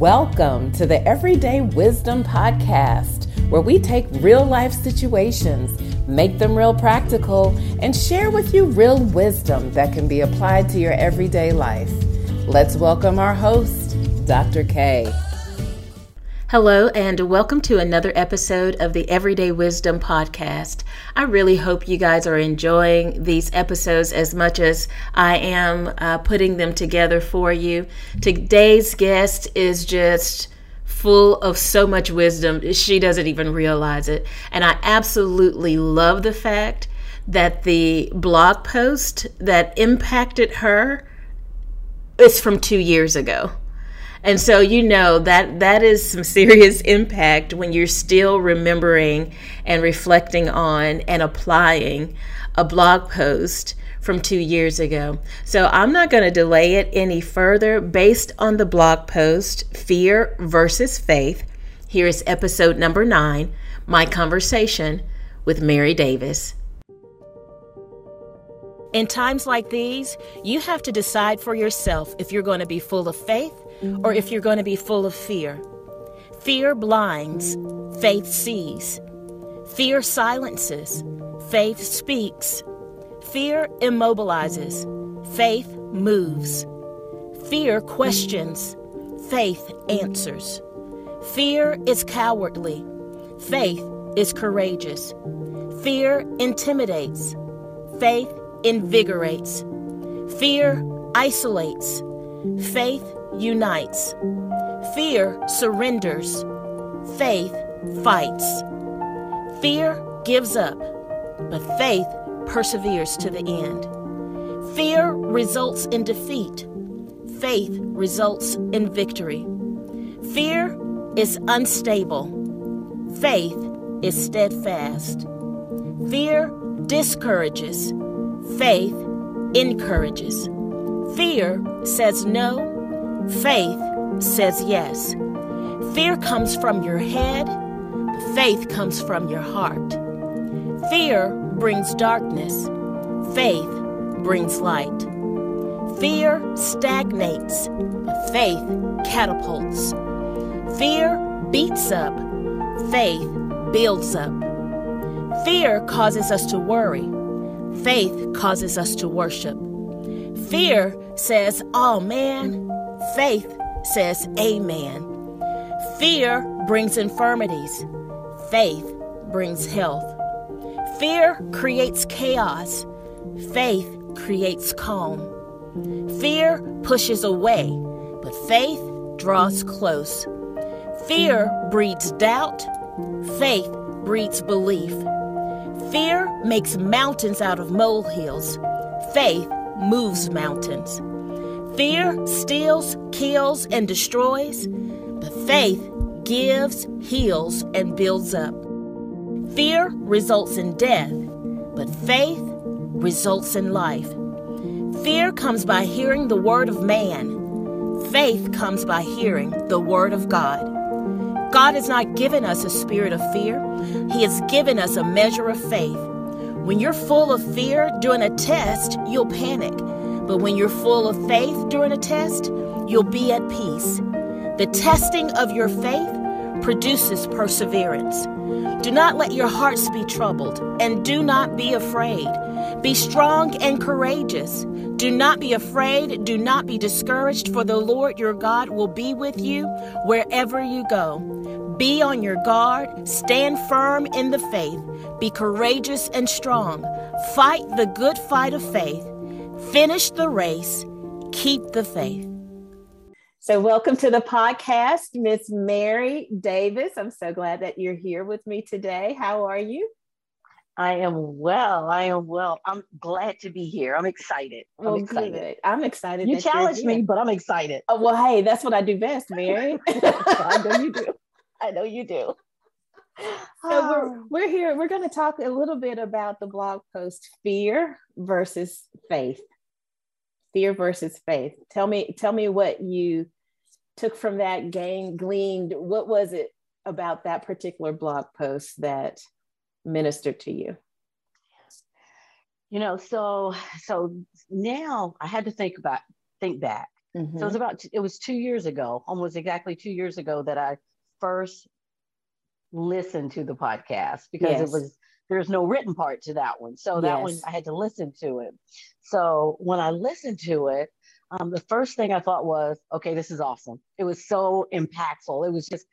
Welcome to the Everyday Wisdom Podcast, where we take real life situations, make them real practical, and share with you real wisdom that can be applied to your everyday life. Let's welcome our host, Dr. K. Hello, and welcome to another episode of the Everyday Wisdom Podcast. I really hope you guys are enjoying these episodes as much as I am uh, putting them together for you. Today's guest is just full of so much wisdom, she doesn't even realize it. And I absolutely love the fact that the blog post that impacted her is from two years ago. And so you know that that is some serious impact when you're still remembering and reflecting on and applying a blog post from 2 years ago. So I'm not going to delay it any further based on the blog post Fear versus Faith. Here is episode number 9, my conversation with Mary Davis. In times like these, you have to decide for yourself if you're going to be full of faith or if you're going to be full of fear. Fear blinds, faith sees. Fear silences, faith speaks. Fear immobilizes, faith moves. Fear questions, faith answers. Fear is cowardly, faith is courageous. Fear intimidates, faith invigorates. Fear isolates, faith unites. Fear surrenders. Faith fights. Fear gives up, but faith perseveres to the end. Fear results in defeat. Faith results in victory. Fear is unstable. Faith is steadfast. Fear discourages. Faith encourages. Fear says no Faith says yes. Fear comes from your head, faith comes from your heart. Fear brings darkness, faith brings light. Fear stagnates, faith catapults. Fear beats up, faith builds up. Fear causes us to worry, faith causes us to worship. Fear says, oh man, Faith says, Amen. Fear brings infirmities, faith brings health. Fear creates chaos, faith creates calm. Fear pushes away, but faith draws close. Fear breeds doubt, faith breeds belief. Fear makes mountains out of molehills, faith moves mountains. Fear steals, kills, and destroys, but faith gives, heals, and builds up. Fear results in death, but faith results in life. Fear comes by hearing the word of man. Faith comes by hearing the word of God. God has not given us a spirit of fear, He has given us a measure of faith. When you're full of fear during a test, you'll panic. But when you're full of faith during a test, you'll be at peace. The testing of your faith produces perseverance. Do not let your hearts be troubled, and do not be afraid. Be strong and courageous. Do not be afraid, do not be discouraged, for the Lord your God will be with you wherever you go. Be on your guard, stand firm in the faith, be courageous and strong. Fight the good fight of faith. Finish the race, keep the faith. So, welcome to the podcast, Miss Mary Davis. I'm so glad that you're here with me today. How are you? I am well. I am well. I'm glad to be here. I'm excited. I'm well, excited. Good. I'm excited. You challenged me, but I'm excited. Oh, well, hey, that's what I do best, Mary. I know you do. I know you do. So we're ah. we're here. We're going to talk a little bit about the blog post "Fear versus Faith." Fear versus faith tell me tell me what you took from that game gleaned what was it about that particular blog post that ministered to you you know so so now i had to think about think back Mm-hmm. So it was about it was two years ago, almost exactly two years ago that I first listened to the podcast because yes. it was there's no written part to that one. So that yes. one I had to listen to it. So when I listened to it, um, the first thing I thought was, okay, this is awesome. It was so impactful. It was just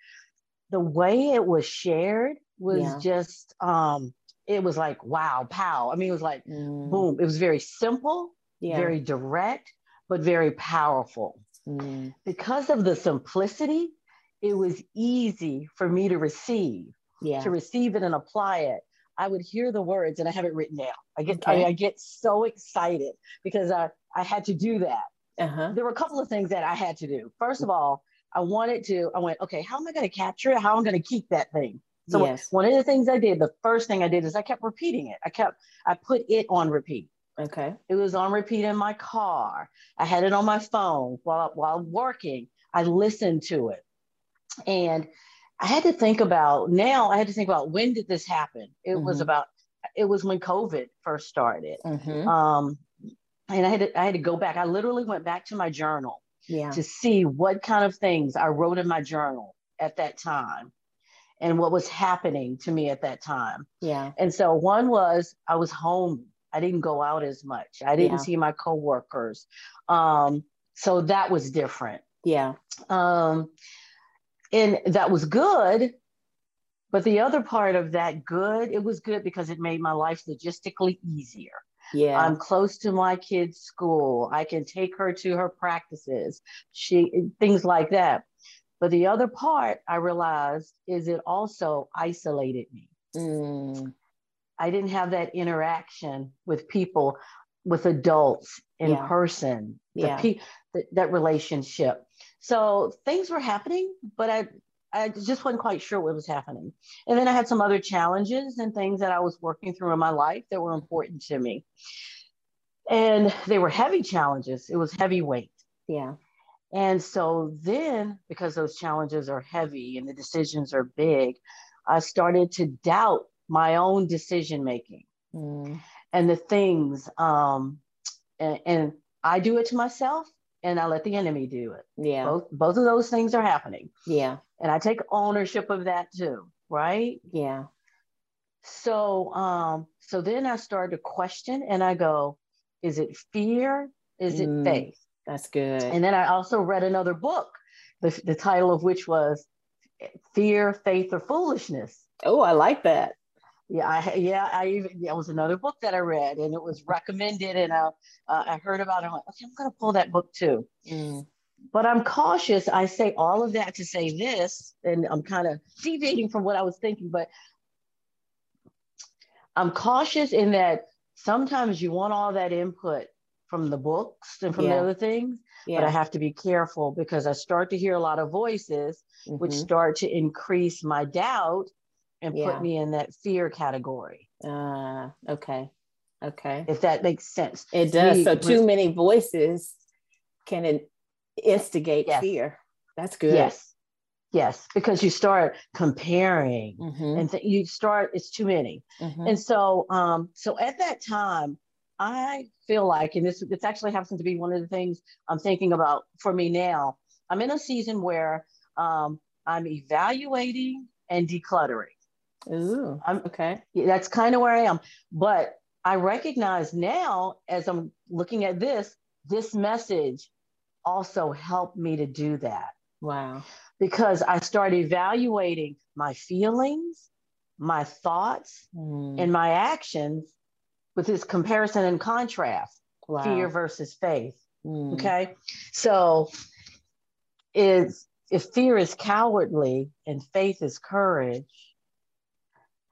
the way it was shared was yeah. just um, it was like wow, pow. I mean, it was like mm. boom. It was very simple, yeah. very direct, but very powerful. Mm. Because of the simplicity, it was easy for me to receive, yeah. to receive it and apply it. I would hear the words and I have it written down. I get okay. I, I, get so excited because I, I had to do that. Uh-huh. There were a couple of things that I had to do. First of all, I wanted to, I went, okay, how am I going to capture it? How am I going to keep that thing? So yes. one of the things I did, the first thing I did is I kept repeating it. I kept, I put it on repeat. Okay. It was on repeat in my car. I had it on my phone while while working. I listened to it. And I had to think about now I had to think about when did this happen? It mm-hmm. was about it was when COVID first started. Mm-hmm. Um, and I had to I had to go back. I literally went back to my journal yeah. to see what kind of things I wrote in my journal at that time and what was happening to me at that time. Yeah. And so one was I was home. I didn't go out as much. I didn't yeah. see my coworkers. Um, so that was different. Yeah. Um, and that was good. But the other part of that good, it was good because it made my life logistically easier. Yeah. I'm close to my kid's school. I can take her to her practices. She things like that. But the other part I realized is it also isolated me. Mm. I didn't have that interaction with people, with adults in yeah. person, yeah. Pe- that relationship. So things were happening, but I, I just wasn't quite sure what was happening. And then I had some other challenges and things that I was working through in my life that were important to me. And they were heavy challenges. It was heavy weight. Yeah. And so then, because those challenges are heavy and the decisions are big, I started to doubt my own decision making mm. and the things. Um, and, and I do it to myself and I let the enemy do it. Yeah. Both both of those things are happening. Yeah. And I take ownership of that too, right? Yeah. So um so then I started to question and I go, is it fear? Is it mm, faith? That's good. And then I also read another book, the, the title of which was Fear, Faith, or Foolishness. Oh, I like that. Yeah, I, yeah, I even that was another book that I read, and it was recommended, and I, uh, I heard about it. I'm like, okay, I'm gonna pull that book too. Mm. But I'm cautious. I say all of that to say this, and I'm kind of deviating from what I was thinking, but I'm cautious in that sometimes you want all that input from the books and from yeah. the other things, yeah. but I have to be careful because I start to hear a lot of voices, mm-hmm. which start to increase my doubt and yeah. put me in that fear category. Uh, okay. Okay. If that makes sense. It does. So too many voices can instigate yes. fear. That's good. Yes. Yes, because you start comparing mm-hmm. and th- you start it's too many. Mm-hmm. And so um so at that time I feel like and this this actually happens to be one of the things I'm thinking about for me now. I'm in a season where um I'm evaluating and decluttering. Ooh, I'm, okay. That's kind of where I am. But I recognize now, as I'm looking at this, this message also helped me to do that. Wow. Because I started evaluating my feelings, my thoughts, mm. and my actions with this comparison and contrast wow. fear versus faith. Mm. Okay. So is if fear is cowardly and faith is courage,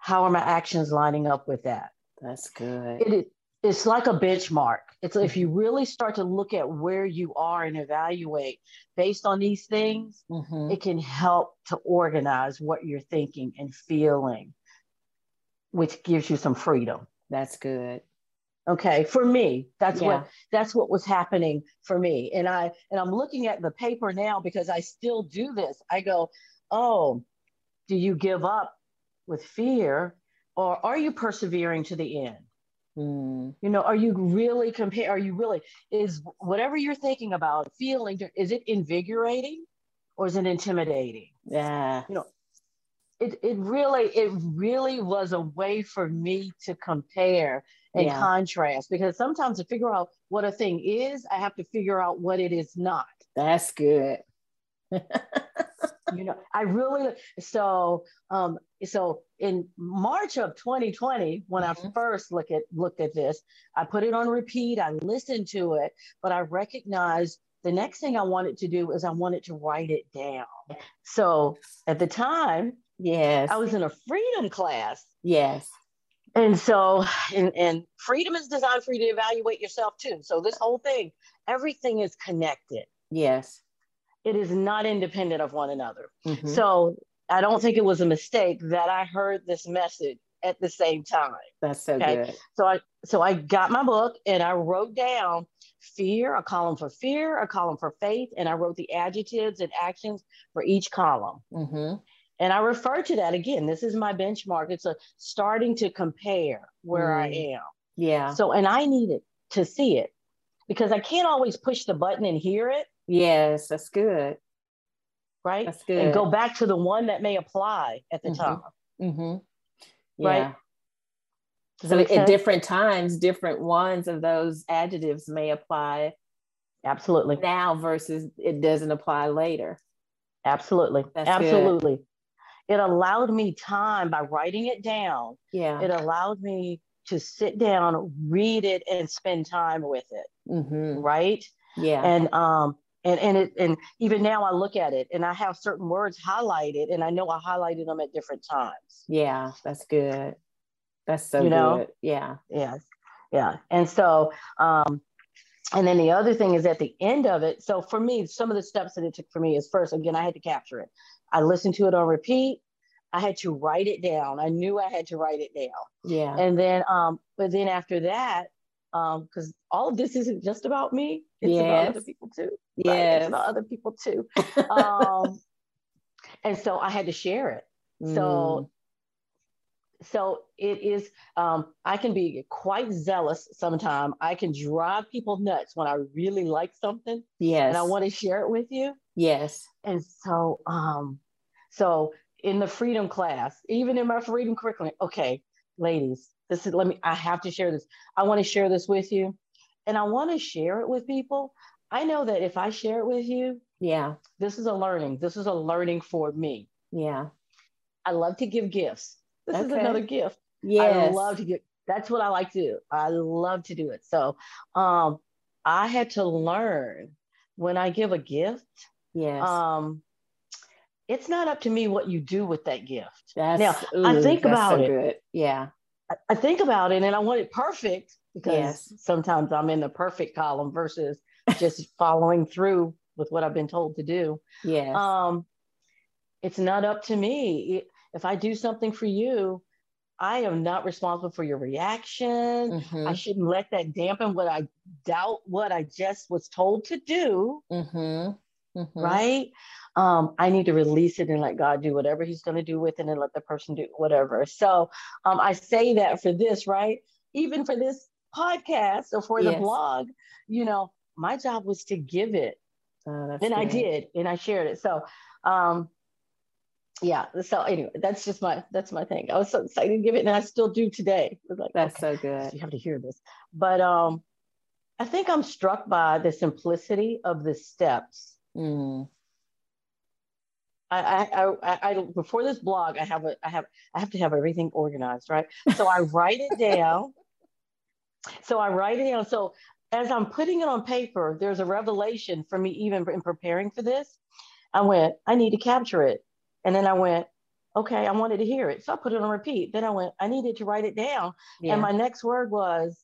how are my actions lining up with that? That's good. It, it's like a benchmark. It's if you really start to look at where you are and evaluate based on these things, mm-hmm. it can help to organize what you're thinking and feeling, which gives you some freedom. That's good. Okay, for me, that's yeah. what that's what was happening for me. And I and I'm looking at the paper now because I still do this. I go, "Oh, do you give up with fear, or are you persevering to the end? Mm. You know, are you really compare? Are you really is whatever you're thinking about feeling? Is it invigorating, or is it intimidating? Yeah. You know, it it really it really was a way for me to compare and yeah. contrast because sometimes to figure out what a thing is, I have to figure out what it is not. That's good. you know, I really so um so in March of 2020, when mm-hmm. I first look at looked at this, I put it on repeat, I listened to it, but I recognized the next thing I wanted to do is I wanted to write it down. So at the time, yes, I was in a freedom class. Yes. And so, and, and freedom is designed for you to evaluate yourself too. So this whole thing, everything is connected. Yes it is not independent of one another. Mm-hmm. So I don't think it was a mistake that I heard this message at the same time. That's so okay? good. So I so I got my book and I wrote down fear, a column for fear, a column for faith, and I wrote the adjectives and actions for each column. Mm-hmm. And I refer to that again. This is my benchmark. It's a starting to compare where mm. I am. Yeah. So and I needed to see it because I can't always push the button and hear it. Yes, that's good. Right? That's good. And go back to the one that may apply at the mm-hmm. time. Mm-hmm. Yeah. Right? so at different times, different ones of those adjectives may apply. Absolutely. Now versus it doesn't apply later. Absolutely. That's Absolutely. Good. It allowed me time by writing it down. Yeah. It allowed me to sit down, read it, and spend time with it. Mm-hmm. Right. Yeah. And um, and and it and even now I look at it and I have certain words highlighted and I know I highlighted them at different times. Yeah, that's good. That's so you know? good. Yeah. Yeah. Yeah. And so um and then the other thing is at the end of it. So for me, some of the steps that it took for me is first, again, I had to capture it. I listened to it on repeat. I had to write it down. I knew I had to write it down. Yeah. And then, um, but then after that, because um, all of this isn't just about me. It's yes. about other people too. Yeah, right? It's about other people too. um, and so I had to share it. Mm. So so it is um, i can be quite zealous sometimes i can drive people nuts when i really like something yes and i want to share it with you yes and so um so in the freedom class even in my freedom curriculum okay ladies this is let me i have to share this i want to share this with you and i want to share it with people i know that if i share it with you yeah this is a learning this is a learning for me yeah i love to give gifts this okay. is another gift yes. i love to give that's what i like to do i love to do it so um i had to learn when i give a gift yes um it's not up to me what you do with that gift. That's, now, ooh, I think about so it. Good. Yeah. I, I, think about it and I want it perfect because yes. sometimes I'm in the perfect column versus just following through with what I've been told to do. Yeah. Um, it's not up to me. If I do something for you, I am not responsible for your reaction. Mm-hmm. I shouldn't let that dampen what I doubt what I just was told to do. Mm-hmm. Mm-hmm. Right? um, I need to release it and let God do whatever He's going to do with it and let the person do whatever. So um, I say that for this, right? Even for this podcast or for yes. the blog, you know, my job was to give it. Oh, and good. I did, and I shared it. So, um, yeah. So anyway, that's just my that's my thing. I was so excited to give it, and I still do today. Like, that's okay, so good. You have to hear this, but um, I think I'm struck by the simplicity of the steps. Mm. I, I, I, I, before this blog, I have a, I have, I have to have everything organized, right? So I write it down. so I write it down. So as I'm putting it on paper, there's a revelation for me, even in preparing for this. I went, I need to capture it, and then I went, okay, I wanted to hear it, so I put it on repeat. Then I went, I needed to write it down, yeah. and my next word was,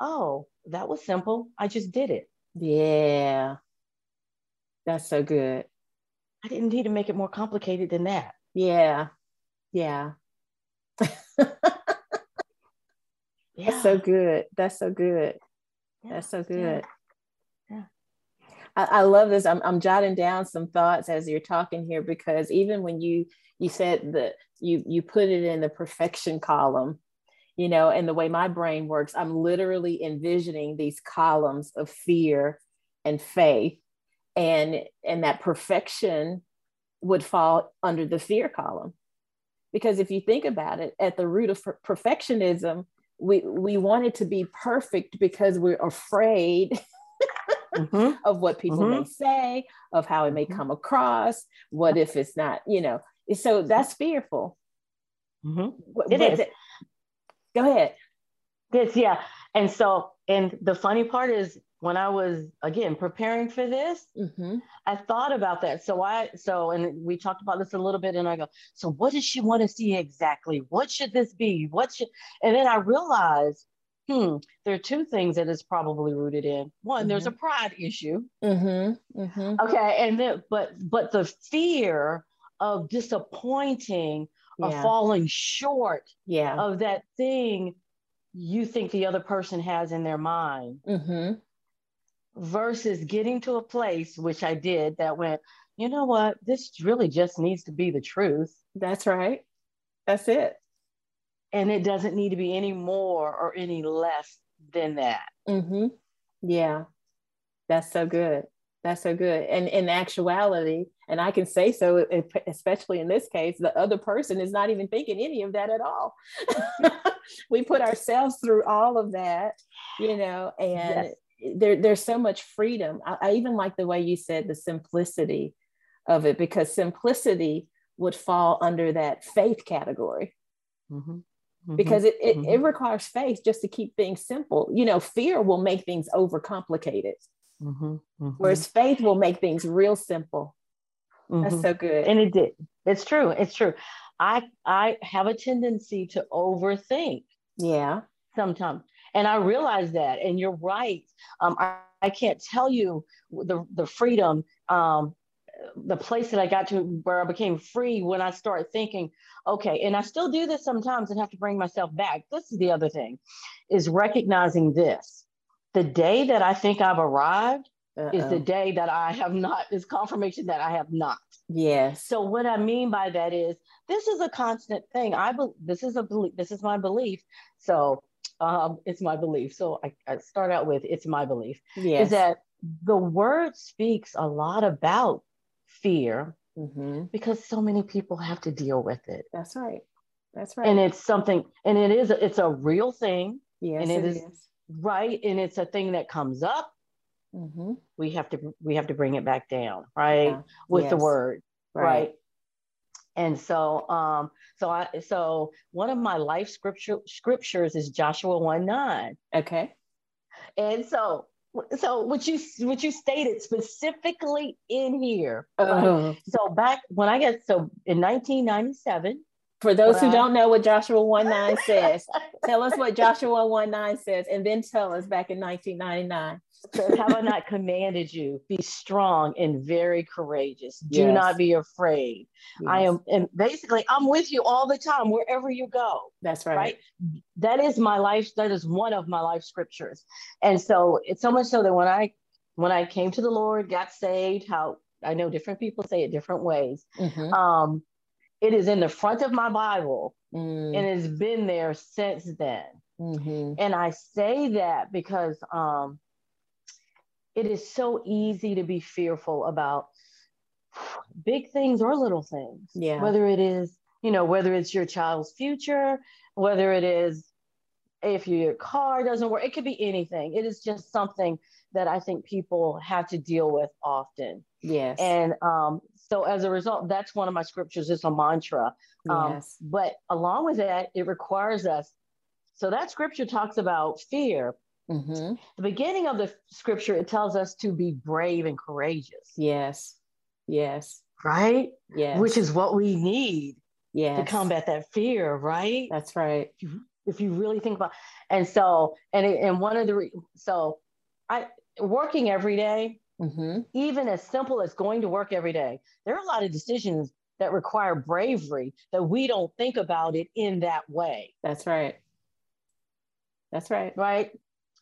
oh, that was simple. I just did it. Yeah, that's so good. I didn't need to make it more complicated than that. Yeah. Yeah. yeah. That's so good. That's so good. Yeah. That's so good. Yeah. yeah. I, I, love this. I'm, I'm jotting down some thoughts as you're talking here because even when you you said that you you put it in the perfection column, you know, and the way my brain works, I'm literally envisioning these columns of fear and faith and and that perfection would fall under the fear column because if you think about it at the root of perfectionism we we want it to be perfect because we're afraid mm-hmm. of what people mm-hmm. may say of how it may mm-hmm. come across what if it's not you know so that's fearful mm-hmm. it is. go ahead this yeah and so and the funny part is when I was again preparing for this, mm-hmm. I thought about that. So I so and we talked about this a little bit, and I go, so what does she want to see exactly? What should this be? What should? And then I realized, hmm, there are two things that is probably rooted in. One, mm-hmm. there's a pride issue. Mm-hmm. mm-hmm. Okay, and then but but the fear of disappointing, yeah. of falling short, yeah. of that thing you think the other person has in their mind. Mm-hmm versus getting to a place, which I did, that went, you know what, this really just needs to be the truth. That's right. That's it. And it doesn't need to be any more or any less than that. Mm-hmm. Yeah. That's so good. That's so good. And in actuality, and I can say so, especially in this case, the other person is not even thinking any of that at all. we put ourselves through all of that, you know, and yes there, there's so much freedom. I, I even like the way you said the simplicity of it because simplicity would fall under that faith category. Mm-hmm. Mm-hmm. Because it, it, mm-hmm. it, requires faith just to keep things simple. You know, fear will make things overcomplicated, mm-hmm. Mm-hmm. whereas faith will make things real simple. That's mm-hmm. so good. And it did. It's true. It's true. I I have a tendency to overthink. Yeah. Sometimes and I realize that. And you're right. Um, I, I, can't tell you the, the freedom, um, the place that I got to where I became free when I start thinking, okay, and I still do this sometimes and have to bring myself back. This is the other thing is recognizing this. The day that I think I've arrived uh-oh. is the day that I have not, is confirmation that I have not. Yes. So what I mean by that is this is a constant thing. I be, this is a belief, this is my belief. So um, it's my belief. So I, I, start out with it's my belief. Yes. Is that the word speaks a lot about fear mm-hmm. because so many people have to deal with it. That's right. That's right. And it's something, and it is, it's a real thing. Yes, and it, it is, is, right. And it's a thing that comes up. Mm-hmm. We have to, we have to bring it back down, right? Yeah. With yes. the word, right. right? And so, um, so I, so one of my life scripture scriptures is Joshua one nine. Okay. And so, so what you what you stated specifically in here. Uh-huh. So back when I got so in 1997, for those who don't know what Joshua 1 9 says, tell us what Joshua 1 9 says, and then tell us back in 1999. Have I not commanded you? Be strong and very courageous. Do yes. not be afraid. Yes. I am, and basically, I'm with you all the time, wherever you go. That's right. Right. That is my life. That is one of my life scriptures. And so it's so much so that when I when I came to the Lord, got saved, how I know different people say it different ways. Mm-hmm. Um, it is in the front of my Bible mm. and it's been there since then. Mm-hmm. And I say that because um, it is so easy to be fearful about big things or little things. Yeah. Whether it is, you know, whether it's your child's future, whether it is if your car doesn't work, it could be anything. It is just something that I think people have to deal with often. Yes. And um, so as a result, that's one of my scriptures. It's a mantra. Um, yes. But along with that, it requires us. So that scripture talks about fear. Mm-hmm. The beginning of the scripture, it tells us to be brave and courageous. Yes. Yes. Right? Yes. Which is what we need yes. to combat that fear, right? That's right. If you, if you really think about, and so, and, and one of the, re- so I, working every day, mm-hmm. even as simple as going to work every day, there are a lot of decisions that require bravery that we don't think about it in that way. That's right. That's right. Right.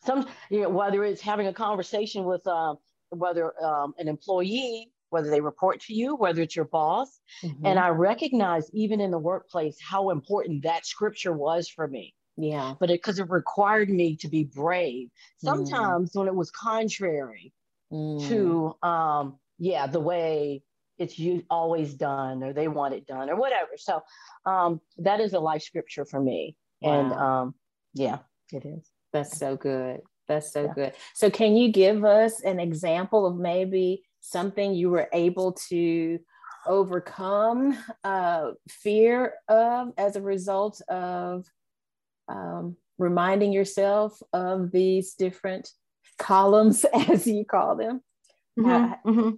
Some, you know, whether it's having a conversation with um, whether um, an employee, whether they report to you, whether it's your boss. Mm-hmm. And I recognize even in the workplace how important that scripture was for me. Yeah. But it because it, it, required me to be brave. Sometimes mm. when it was contrary mm. to, um, yeah, the way it's you always done or they want it done or whatever. So um, that is a life scripture for me. Wow. And um, yeah, it is. That's so good. That's so yeah. good. So can you give us an example of maybe something you were able to overcome uh, fear of as a result of um, reminding yourself of these different columns, as you call them? Mm-hmm. Uh, mm-hmm.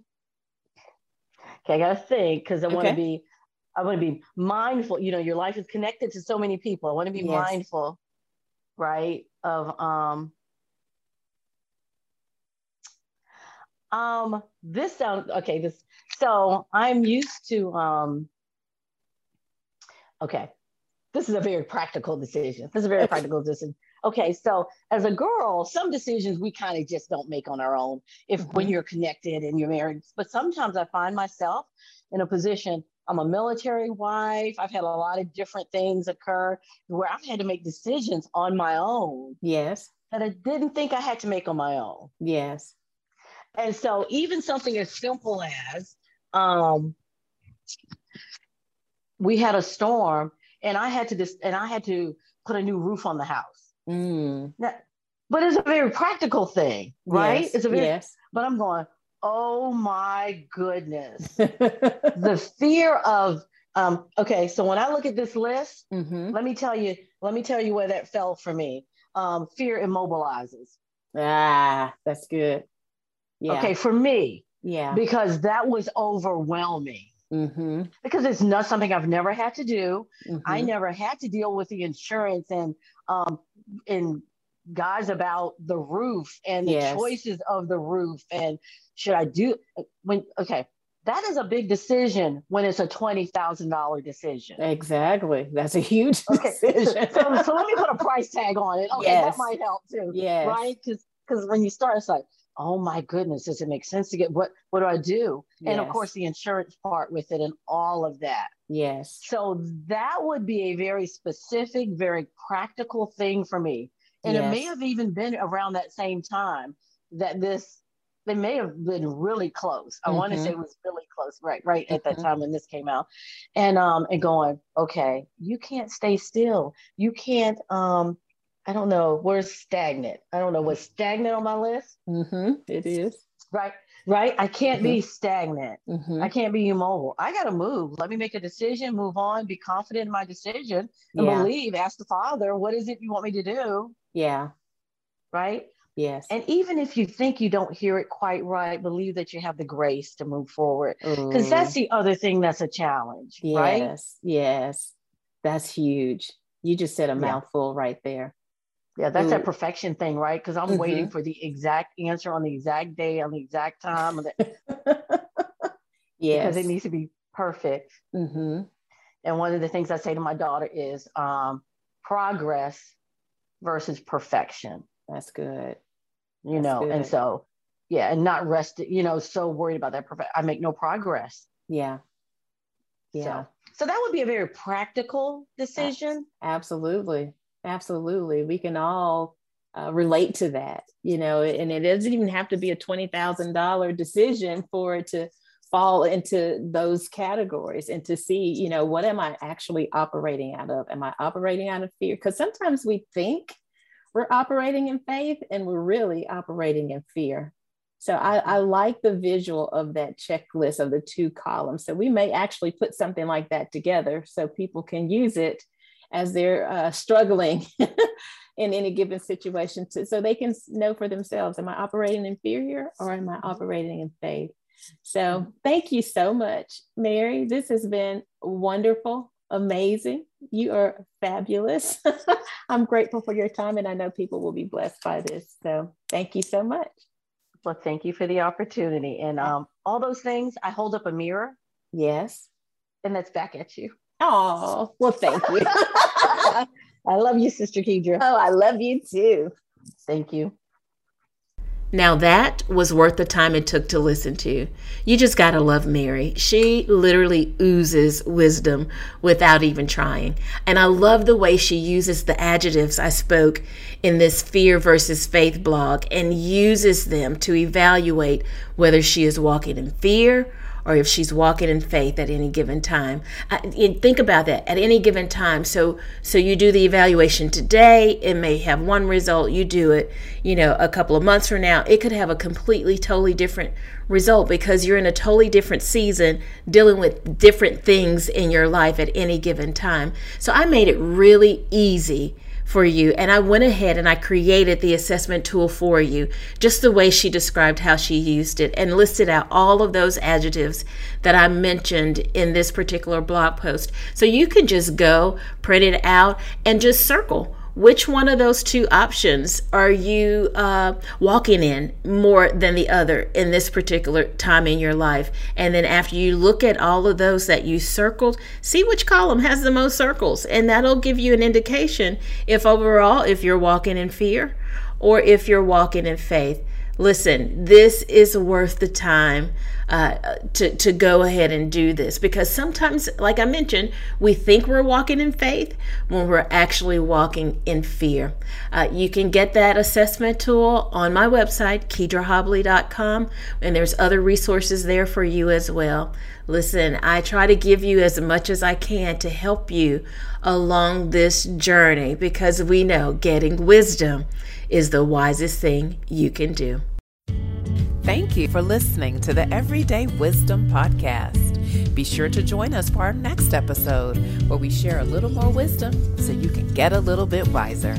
Okay, I gotta think because I want to be, I want to be mindful. You know, your life is connected to so many people. I want to be yes. mindful, right? Of um, um, this sounds okay. This so I'm used to um. Okay, this is a very practical decision. This is a very practical decision. Okay, so as a girl, some decisions we kind of just don't make on our own if mm-hmm. when you're connected and you're married. But sometimes I find myself in a position, I'm a military wife. I've had a lot of different things occur where I've had to make decisions on my own. Yes. That I didn't think I had to make on my own. Yes. And so even something as simple as um, we had a storm and I had to dis- and I had to put a new roof on the house. Mm. Now, but it's a very practical thing, right? Yes, it's a very yes. but I'm going, oh my goodness. the fear of um, okay, so when I look at this list, mm-hmm. let me tell you, let me tell you where that fell for me. Um, fear immobilizes. Ah, that's good. Yeah. Okay, for me. Yeah. Because that was overwhelming. Mm-hmm. Because it's not something I've never had to do. Mm-hmm. I never had to deal with the insurance and um and guys about the roof and the yes. choices of the roof and should I do when okay that is a big decision when it's a twenty thousand dollar decision. Exactly, that's a huge okay. decision. so, so, let me put a price tag on it. Okay, yes. that might help too. Yeah, right. Because because when you start, it's like oh my goodness, does it make sense to get what what do I do? Yes. And of course the insurance part with it and all of that. Yes. So that would be a very specific, very practical thing for me. And yes. it may have even been around that same time that this they may have been really close. I mm-hmm. want to say it was really close, right? Right at that mm-hmm. time when this came out. And um and going, okay, you can't stay still. You can't um I don't know. Where's stagnant? I don't know what's stagnant on my list. Mm-hmm. It is. Right. Right. I can't mm-hmm. be stagnant. Mm-hmm. I can't be immobile. I got to move. Let me make a decision, move on, be confident in my decision, and yeah. believe. Ask the Father, what is it you want me to do? Yeah. Right. Yes. And even if you think you don't hear it quite right, believe that you have the grace to move forward. Because that's the other thing that's a challenge. Yes. Right? Yes. Yes. That's huge. You just said a yeah. mouthful right there. Yeah, that's mm. that perfection thing, right? Because I'm mm-hmm. waiting for the exact answer on the exact day, on the exact time. yes. Because it needs to be perfect. Mm-hmm. And one of the things I say to my daughter is um, progress versus perfection. That's good. You that's know, good. and so, yeah, and not rest, you know, so worried about that. I make no progress. Yeah. Yeah. So, so that would be a very practical decision. Absolutely. Absolutely. We can all uh, relate to that, you know, and it doesn't even have to be a $20,000 decision for it to fall into those categories and to see, you know, what am I actually operating out of? Am I operating out of fear? Because sometimes we think we're operating in faith and we're really operating in fear. So I, I, like the visual of that checklist of the two columns. So we may actually put something like that together so people can use it as they're uh, struggling in any given situation to, so they can know for themselves am i operating in fear here or am i operating in faith so thank you so much mary this has been wonderful amazing. You are fabulous. I'm grateful for your time and i know people will be blessed by this. So thank you so much. Well thank you for the opportunity. And um, all those things i hold up a mirror. Yes. And that's back at you. Oh, well, thank you. I love you, Sister Kedra. Oh, I love you too. Thank you. Now that was worth the time it took to listen to. You just gotta love Mary. She literally oozes wisdom without even trying. And I love the way she uses the adjectives I spoke in this fear versus faith blog and uses them to evaluate whether she is walking in fear or if she's walking in faith at any given time. I, think about that at any given time. So so you do the evaluation today, it may have one result. You do it, you know, a couple of months from now, it could have a completely totally different result because you're in a totally different season dealing with different things in your life at any given time. So I made it really easy for you. And I went ahead and I created the assessment tool for you, just the way she described how she used it, and listed out all of those adjectives that I mentioned in this particular blog post. So you can just go, print it out, and just circle which one of those two options are you uh, walking in more than the other in this particular time in your life? And then after you look at all of those that you circled, see which column has the most circles. And that'll give you an indication if overall, if you're walking in fear or if you're walking in faith. Listen, this is worth the time uh, to, to go ahead and do this because sometimes, like I mentioned, we think we're walking in faith when we're actually walking in fear. Uh, you can get that assessment tool on my website, kedrahobley.com, and there's other resources there for you as well. Listen, I try to give you as much as I can to help you along this journey because we know getting wisdom is the wisest thing you can do. Thank you for listening to the Everyday Wisdom Podcast. Be sure to join us for our next episode where we share a little more wisdom so you can get a little bit wiser.